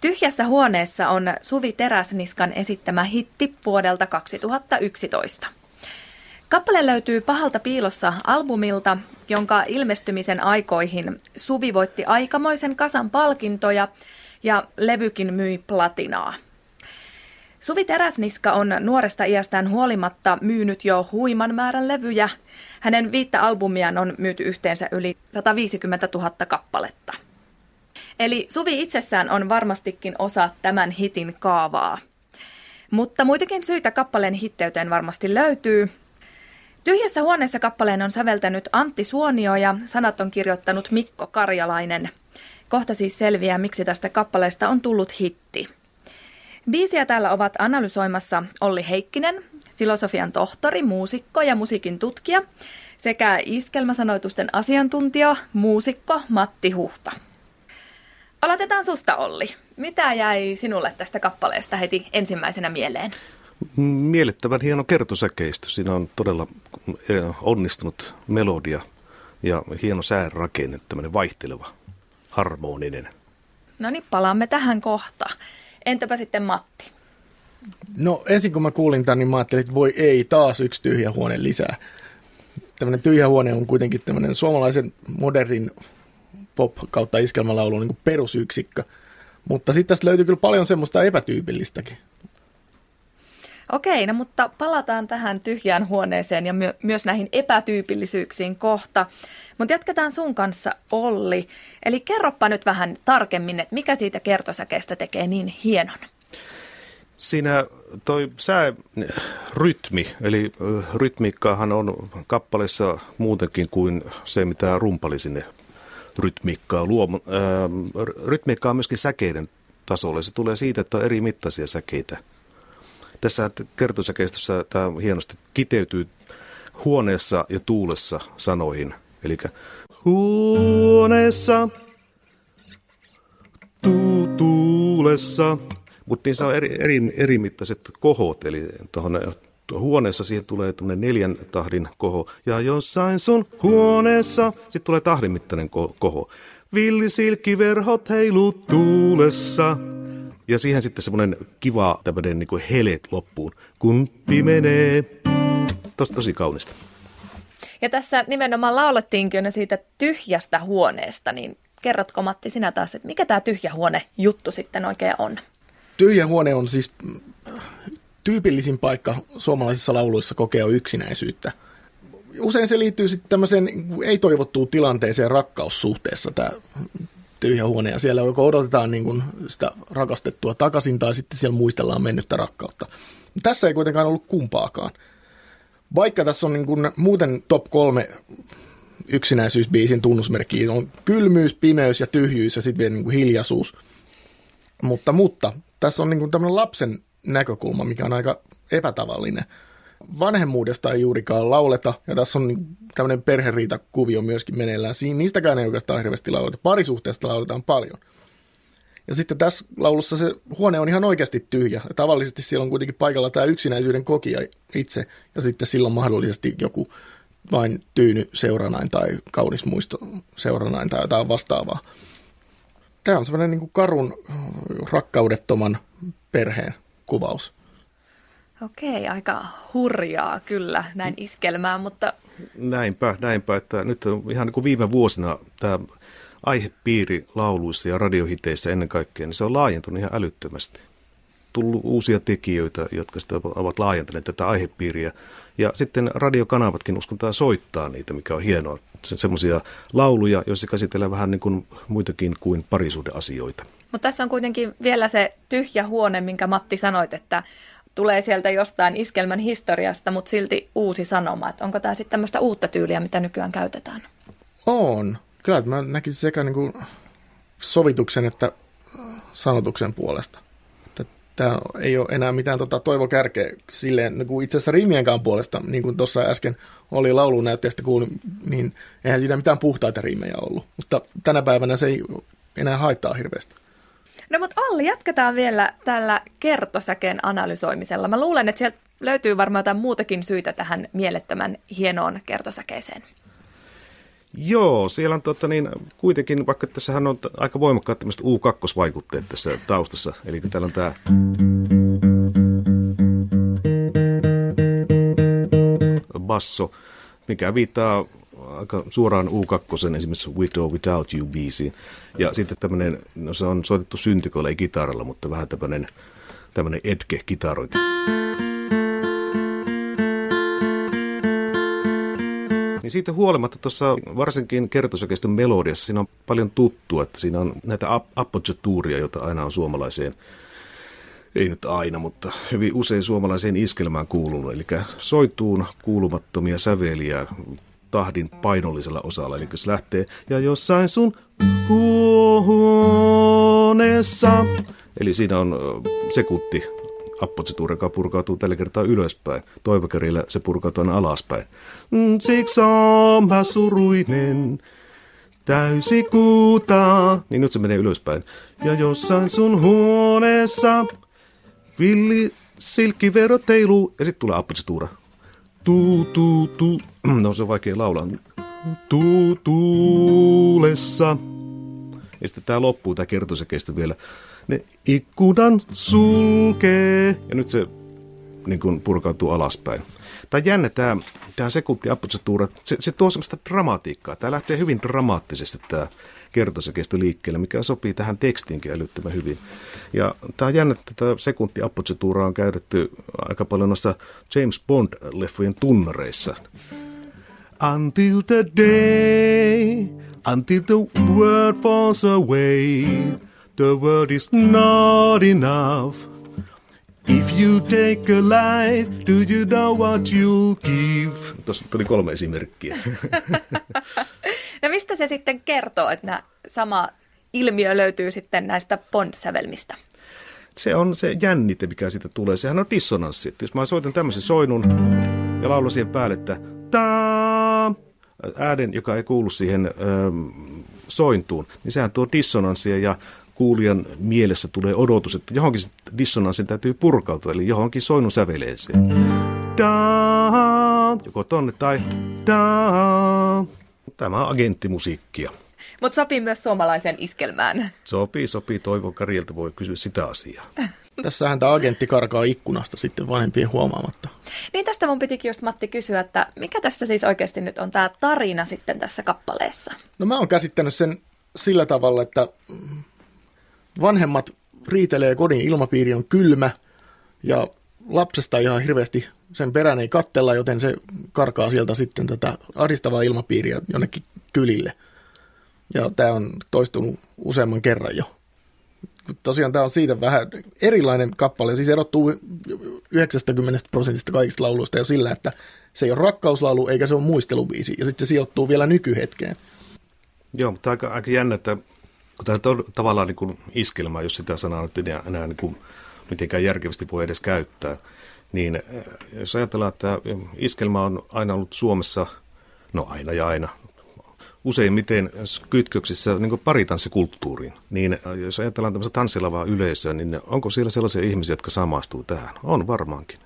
Tyhjässä huoneessa on Suvi Teräsniskan esittämä hitti vuodelta 2011. Kappale löytyy pahalta piilossa albumilta, jonka ilmestymisen aikoihin Suvi voitti aikamoisen kasan palkintoja ja levykin myi platinaa. Suvi Teräsniska on nuoresta iästään huolimatta myynyt jo huiman määrän levyjä. Hänen viittä albumiaan on myyty yhteensä yli 150 000 kappaletta. Eli Suvi itsessään on varmastikin osa tämän hitin kaavaa. Mutta muitakin syitä kappaleen hitteyteen varmasti löytyy. Tyhjässä huoneessa kappaleen on säveltänyt Antti Suonio ja sanat on kirjoittanut Mikko Karjalainen. Kohta siis selviää, miksi tästä kappaleesta on tullut hitti. Biisiä täällä ovat analysoimassa Olli Heikkinen, filosofian tohtori, muusikko ja musiikin tutkija, sekä iskelmäsanoitusten asiantuntija, muusikko Matti Huhta. Aloitetaan susta Olli. Mitä jäi sinulle tästä kappaleesta heti ensimmäisenä mieleen? Miellyttävän hieno kertosäkeistö. Siinä on todella eh, onnistunut melodia ja hieno säärakenne, tämmöinen vaihteleva, harmoninen. No niin, palaamme tähän kohta. Entäpä sitten Matti? No ensin kun mä kuulin tämän, niin mä ajattelin, että voi ei, taas yksi tyhjä huone lisää. Tämmöinen tyhjä huone on kuitenkin tämmöinen suomalaisen modernin pop kautta iskelmälaulun niin perusyksikkö. Mutta sitten tästä löytyy kyllä paljon semmoista epätyypillistäkin. Okei, no mutta palataan tähän tyhjään huoneeseen ja my- myös näihin epätyypillisyyksiin kohta. Mutta jatketaan sun kanssa, Olli. Eli kerropa nyt vähän tarkemmin, että mikä siitä kertosäkeestä tekee niin hienon? Siinä toi rytmi, eli rytmiikkaahan on kappaleessa muutenkin kuin se, mitä rumpali sinne rytmiikkaa luo. Rytmiikkaa on myöskin säkeiden tasolla. Se tulee siitä, että on eri mittaisia säkeitä – tässä kertosäkeistössä tämä hienosti kiteytyy huoneessa ja tuulessa sanoihin. Eli huoneessa, tu- tuulessa. Mutta niissä on eri, eri, eri mittaiset kohot, eli tuohon huoneessa siihen tulee neljän tahdin koho. Ja jossain sun huoneessa sitten tulee tahdin mittainen koho. Villisilkkiverhot heiluu tuulessa. Ja siihen sitten semmoinen kiva tämmöinen niin kuin helet loppuun. Kun pimenee. Tos, tosi kaunista. Ja tässä nimenomaan laulettiinkin jo siitä tyhjästä huoneesta, niin kerrotko Matti sinä taas, että mikä tämä tyhjä huone juttu sitten oikein on? Tyhjä huone on siis tyypillisin paikka suomalaisissa lauluissa kokea yksinäisyyttä. Usein se liittyy sitten tämmöiseen ei-toivottuun tilanteeseen rakkaussuhteessa, tämä tyhjä huone ja siellä joko odotetaan niin kuin sitä rakastettua takaisin tai sitten siellä muistellaan mennyttä rakkautta. Tässä ei kuitenkaan ollut kumpaakaan. Vaikka tässä on niin kuin muuten top kolme yksinäisyysbiisin tunnusmerkki on kylmyys, pimeys ja tyhjyys ja sitten vielä niin kuin hiljaisuus. Mutta, mutta tässä on niin kuin tämmöinen lapsen näkökulma, mikä on aika epätavallinen – vanhemmuudesta ei juurikaan lauleta, ja tässä on niin tämmöinen perheriitakuvio myöskin meneillään. Siinä niistäkään ei oikeastaan hirveästi lauleta. Parisuhteesta lauletaan paljon. Ja sitten tässä laulussa se huone on ihan oikeasti tyhjä. Ja tavallisesti siellä on kuitenkin paikalla tämä yksinäisyyden kokija itse, ja sitten silloin mahdollisesti joku vain tyyny seuranain tai kaunis muisto seuranain tai jotain vastaavaa. Tämä on semmoinen niin karun rakkaudettoman perheen kuvaus. Okei, aika hurjaa kyllä näin iskelmään, mutta... Näinpä, näinpä, että nyt on ihan niin kuin viime vuosina tämä aihepiiri lauluissa ja radiohiteissä ennen kaikkea, niin se on laajentunut ihan älyttömästi. Tullut uusia tekijöitä, jotka sitä ovat laajentaneet tätä aihepiiriä. Ja sitten radiokanavatkin uskontaa soittaa niitä, mikä on hienoa. Se, semmoisia lauluja, joissa käsitellään vähän niin kuin muitakin kuin parisuhdeasioita. Mutta tässä on kuitenkin vielä se tyhjä huone, minkä Matti sanoit, että tulee sieltä jostain iskelmän historiasta, mutta silti uusi sanoma. Että onko tämä sitten tämmöistä uutta tyyliä, mitä nykyään käytetään? On. Kyllä mä näkisin sekä niin kuin sovituksen että sanotuksen puolesta. Tämä ei ole enää mitään tota toivokärkeä silleen, niin kuin itse asiassa riimienkaan puolesta, niin kuin tuossa äsken oli laulun näyttäjästä kuulin, niin eihän siinä mitään puhtaita riimejä ollut. Mutta tänä päivänä se ei enää haittaa hirveästi. No mutta Olli, jatketaan vielä tällä kertosäkeen analysoimisella. Mä luulen, että sieltä löytyy varmaan jotain muutakin syitä tähän mielettömän hienoon kertosäkeeseen. Joo, siellä on tota, niin, kuitenkin, vaikka tässähän on aika voimakkaat tämmöiset U2-vaikutteet tässä taustassa. Eli täällä on tämä... basso, mikä viittaa aika suoraan U2 esimerkiksi With or Without You biisiin. Ja sitten tämmöinen, no se on soitettu syntikolla, ei kitaralla, mutta vähän tämmöinen, tämmöinen edge-kitarointi. Niin siitä huolimatta tuossa varsinkin kertosäkeistön melodiassa siinä on paljon tuttua, että siinä on näitä appoggiatuuria, joita aina on suomalaiseen ei nyt aina, mutta hyvin usein suomalaiseen iskelmään kuulunut. Eli soituun kuulumattomia säveliä tahdin painollisella osalla. Eli se lähtee, ja jossain sun huoneessa. Eli siinä on sekunti appotsituuri, joka purkautuu tällä kertaa ylöspäin. Toivokerillä se purkautuu aina alaspäin. Mm, siksi on mä suruinen, täysi kuuta. Niin nyt se menee ylöspäin. Ja jossain sun huoneessa villi silkkivero teiluu. Ja sitten tulee appotsituura. Tu, tu, tu. No se on vaikea laulaa. Tu, tuulessa. Ja sitten tämä loppuu, tämä kertoisi kestä vielä ne ikkunan sulkee. Ja nyt se niin kuin purkautuu alaspäin. Tämä jännä, tämä, tämä sekunti se, se tuo semmoista dramatiikkaa. Tämä lähtee hyvin dramaattisesti tämä kertosäkeistö liikkeelle, mikä sopii tähän tekstiinkin älyttömän hyvin. Ja tämä on jännä, että tämä sekunti on käytetty aika paljon noissa James Bond-leffojen tunnareissa. Until the day, until the world falls away, the world is not enough. If you take a life, do you know what you'll give? Tuossa tuli kolme esimerkkiä. mistä se sitten kertoo, että nämä sama ilmiö löytyy sitten näistä Bond-sävelmistä? Se on se jännite, mikä siitä tulee. Sehän on dissonanssi. Että jos mä soitan tämmöisen soinun ja laulan siihen päälle, että taa, äänen, joka ei kuulu siihen ö, sointuun, niin sehän tuo dissonanssia ja kuulijan mielessä tulee odotus, että johonkin dissonanssin täytyy purkautua, eli johonkin soinnun säveleeseen. Da, joko tonne tai da. Tämä on agenttimusiikkia. Mutta sopii myös suomalaiseen iskelmään. Sopii, sopii. Toivon Karilta voi kysyä sitä asiaa. Tässähän tämä agentti karkaa ikkunasta sitten vanhempien huomaamatta. Niin tästä mun pitikin just Matti kysyä, että mikä tässä siis oikeasti nyt on tämä tarina sitten tässä kappaleessa? No mä oon käsittänyt sen sillä tavalla, että vanhemmat riitelee kodin ilmapiiri on kylmä ja lapsesta ihan hirveästi sen perään ei kattella, joten se karkaa sieltä sitten tätä aristavaa ilmapiiriä jonnekin kylille. Ja tämä on toistunut useamman kerran jo. Tosiaan tämä on siitä vähän erilainen kappale, siis erottuu 90 prosentista kaikista lauluista jo sillä, että se ei ole rakkauslaulu eikä se ole muistelubiisi, ja sitten se sijoittuu vielä nykyhetkeen. Joo, mutta aika, aika jännä, että kun tämä on tavallaan niin kuin iskelmä, jos sitä sanaa nyt enää, enää niin kuin mitenkään järkevästi voi edes käyttää, niin eh, jos ajatellaan, että iskelmä on aina ollut Suomessa, no aina ja aina, useimmiten kytköksissä niin paritanssikulttuuriin, niin äh, jos ajatellaan tämmöistä tanssilavaa yleisöä, niin onko siellä sellaisia ihmisiä, jotka samastuu tähän? On varmaankin.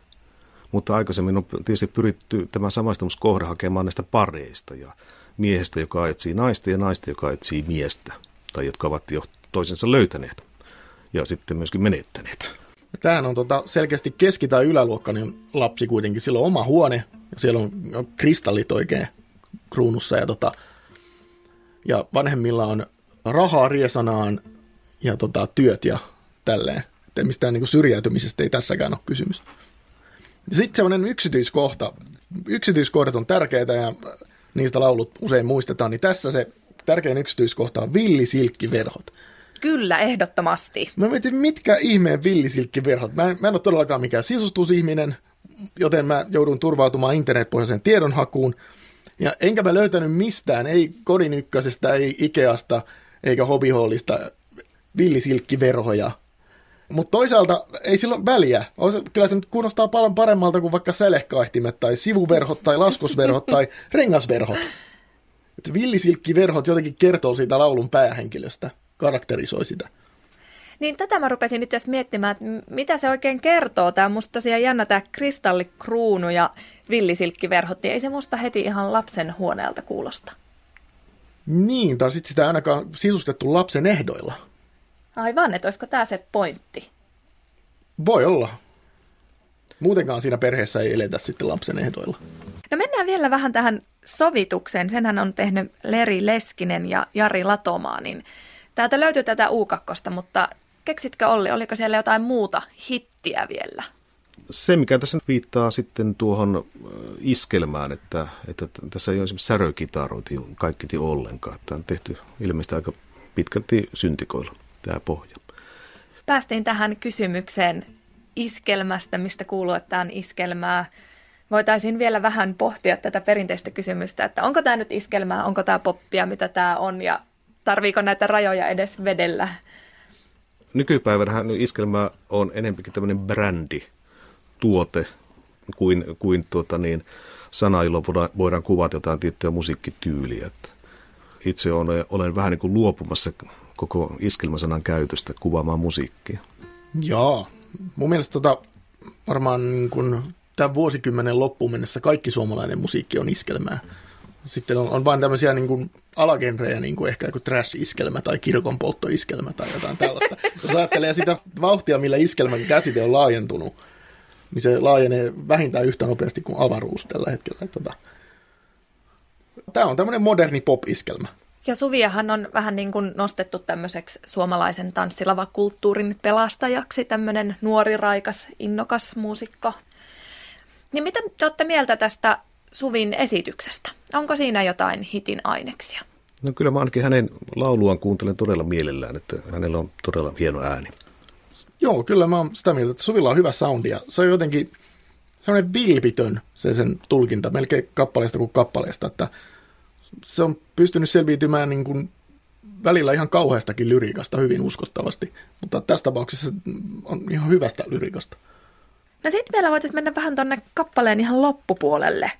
Mutta aikaisemmin on tietysti pyritty tämä samaistumiskohde hakemaan näistä pareista ja miehestä, joka etsii naista ja naista, joka etsii miestä, tai jotka ovat jo toisensa löytäneet ja sitten myöskin menettäneet. Tämähän on tota selkeästi keski- tai yläluokkainen lapsi kuitenkin. Sillä on oma huone ja siellä on kristallit oikein kruunussa ja tota, ja vanhemmilla on rahaa riesanaan ja tota, työt ja tälleen. Että mistään niin syrjäytymisestä ei tässäkään ole kysymys. Sitten semmoinen yksityiskohta. Yksityiskohdat on tärkeitä ja niistä laulut usein muistetaan, niin tässä se tärkein yksityiskohta on villisilkkiverhot. Kyllä, ehdottomasti. Mä mietin, mitkä ihmeen villisilkkiverhot. Mä en, mä en ole todellakaan mikään sisustusihminen, joten mä joudun turvautumaan internetpohjaiseen tiedonhakuun – ja enkä mä löytänyt mistään, ei kodin ykkösestä, ei Ikeasta, eikä hobihollista villisilkkiverhoja. Mutta toisaalta ei silloin väliä. Kyllä se nyt kuulostaa paljon paremmalta kuin vaikka sälehkaihtimet tai sivuverhot tai laskosverhot tai rengasverhot. Et villisilkkiverhot jotenkin kertoo siitä laulun päähenkilöstä, karakterisoi sitä. Niin tätä mä rupesin itse asiassa miettimään, että mitä se oikein kertoo. Tämä on musta tosiaan jännä tämä kristallikruunu ja villisilkkiverhot, niin ei se musta heti ihan lapsen huoneelta kuulosta. Niin, tai sitten sitä ainakaan sisustettu lapsen ehdoilla. Aivan, että olisiko tämä se pointti? Voi olla. Muutenkaan siinä perheessä ei eletä sitten lapsen ehdoilla. No mennään vielä vähän tähän sovitukseen. Senhän on tehnyt Leri Leskinen ja Jari Latomaa, niin täältä löytyy tätä U2, mutta keksitkö Olli, oliko siellä jotain muuta hittiä vielä? Se, mikä tässä viittaa sitten tuohon iskelmään, että, että tässä ei ole esimerkiksi särökitaroiti kaikki ollenkaan. Tämä on tehty ilmeisesti aika pitkälti syntikoilla tämä pohja. Päästiin tähän kysymykseen iskelmästä, mistä kuuluu, että tämä on iskelmää. Voitaisiin vielä vähän pohtia tätä perinteistä kysymystä, että onko tämä nyt iskelmää, onko tämä poppia, mitä tämä on ja tarviiko näitä rajoja edes vedellä? Nykypäivänä iskelmä on enempikin tämmöinen brändi, tuote kuin, kuin tuota niin, sana, jolla voidaan kuvata jotain tiettyä musiikkityyliä. Itse olen, olen vähän niin kuin luopumassa koko iskelmäsanan käytöstä kuvaamaan musiikkia. Joo, mun mielestä tota, varmaan niin kuin tämän vuosikymmenen loppuun mennessä kaikki suomalainen musiikki on iskelmää. Sitten on, on vain tämmöisiä niin kuin alagenrejä, niin kuin ehkä joku trash-iskelmä tai kirkon polttoiskelmä tai jotain tällaista. Jos ajattelee sitä vauhtia, millä iskelmän käsite on laajentunut, niin se laajenee vähintään yhtä nopeasti kuin avaruus tällä hetkellä. Tota, tämä on tämmöinen moderni pop-iskelmä. Ja Suviahan on vähän niin kuin nostettu tämmöiseksi suomalaisen tanssilavakulttuurin pelastajaksi, tämmöinen nuori, raikas, innokas muusikko. Niin mitä te olette mieltä tästä Suvin esityksestä? Onko siinä jotain hitin aineksia? No kyllä mä ainakin hänen lauluaan kuuntelen todella mielellään, että hänellä on todella hieno ääni. Joo, kyllä mä oon sitä mieltä, että Suvilla on hyvä soundi ja se on jotenkin sellainen vilpitön se sen tulkinta, melkein kappaleesta kuin kappaleesta, että se on pystynyt selviytymään niin kuin välillä ihan kauheastakin lyriikasta hyvin uskottavasti, mutta tässä tapauksessa on ihan hyvästä lyriikasta. No sitten vielä voitaisiin mennä vähän tuonne kappaleen ihan loppupuolelle.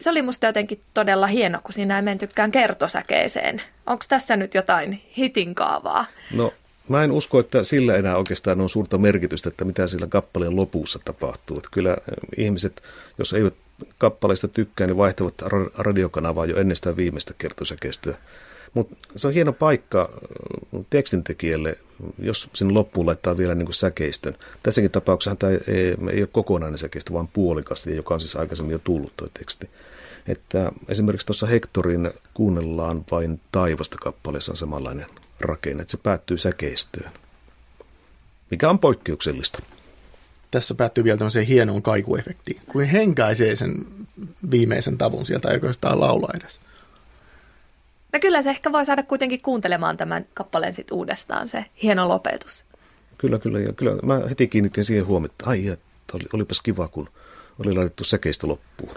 Se oli musta jotenkin todella hieno, kun siinä ei mentykään kertosäkeeseen. Onko tässä nyt jotain hitin kaavaa? No mä en usko, että sillä enää oikeastaan on suurta merkitystä, että mitä sillä kappaleen lopussa tapahtuu. Että kyllä ihmiset, jos eivät kappaleista tykkää, niin vaihtavat radiokanavaa jo ennestään viimeistä kertosäkeistöä. Mutta se on hieno paikka tekstintekijälle, jos sinne loppuun laittaa vielä niin kuin säkeistön. Tässäkin tapauksessa tämä ei, ei, ole kokonainen säkeistö, vaan puolikas, joka on siis aikaisemmin jo tullut tuo teksti. Että esimerkiksi tuossa Hektorin kuunnellaan vain taivasta kappaleessa on samanlainen rakenne, että se päättyy säkeistöön, mikä on poikkeuksellista. Tässä päättyy vielä tämmöiseen hienoon kaikuefektiin, kun henkäisee sen viimeisen tavun sieltä, ei oikeastaan laula edes. No kyllä se ehkä voi saada kuitenkin kuuntelemaan tämän kappaleen sit uudestaan, se hieno lopetus. Kyllä, kyllä. Ja kyllä mä heti kiinnitin siihen huomioon, että ai, että oli, olipas kiva, kun oli laitettu säkeistä loppuun.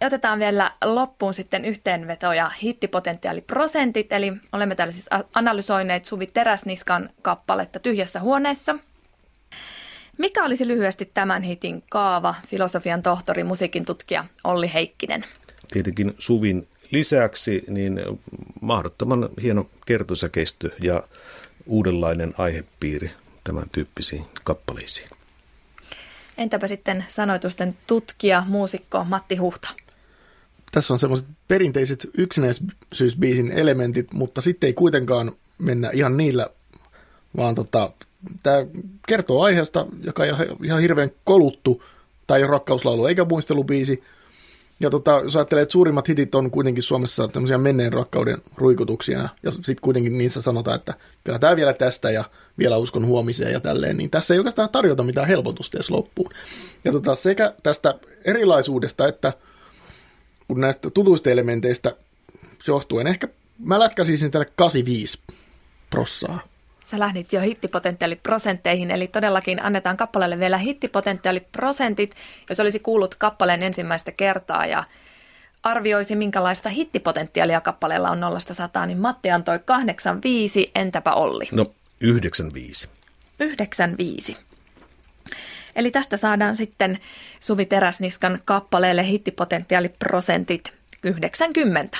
Otetaan vielä loppuun sitten yhteenveto ja hittipotentiaaliprosentit. Eli olemme täällä siis analysoineet Suvi Teräsniskan kappaletta Tyhjässä huoneessa. Mikä olisi lyhyesti tämän hitin kaava, filosofian tohtori, musiikin tutkija Olli Heikkinen? Tietenkin Suvin lisäksi niin mahdottoman hieno kertosäkeistö ja uudenlainen aihepiiri tämän tyyppisiin kappaleisiin. Entäpä sitten sanoitusten tutkija, muusikko Matti Huhta? Tässä on semmoiset perinteiset yksinäisyysbiisin elementit, mutta sitten ei kuitenkaan mennä ihan niillä, vaan tota, tämä kertoo aiheesta, joka ei ole ihan hirveän koluttu, tai ei ole rakkauslaulu eikä muistelubiisi, ja tota, jos ajattelee, että suurimmat hitit on kuitenkin Suomessa tämmöisiä menneen rakkauden ruikutuksia, ja sitten kuitenkin niissä sanotaan, että kyllä tämä vielä tästä ja vielä uskon huomiseen ja tälleen, niin tässä ei oikeastaan tarjota mitään helpotusta edes loppuun. Ja tota, sekä tästä erilaisuudesta että kun näistä tutuista elementeistä johtuen, ehkä mä lätkäsisin tälle 85 prossaa. Sä lähdit jo hittipotentiaaliprosentteihin, eli todellakin annetaan kappaleelle vielä hittipotentiaaliprosentit, jos olisi kuullut kappaleen ensimmäistä kertaa ja arvioisi, minkälaista hittipotentiaalia kappaleella on 0 100, niin Matti antoi 85, entäpä Olli? No 95. 95. Eli tästä saadaan sitten Suvi Teräsniskan kappaleelle hittipotentiaaliprosentit 90.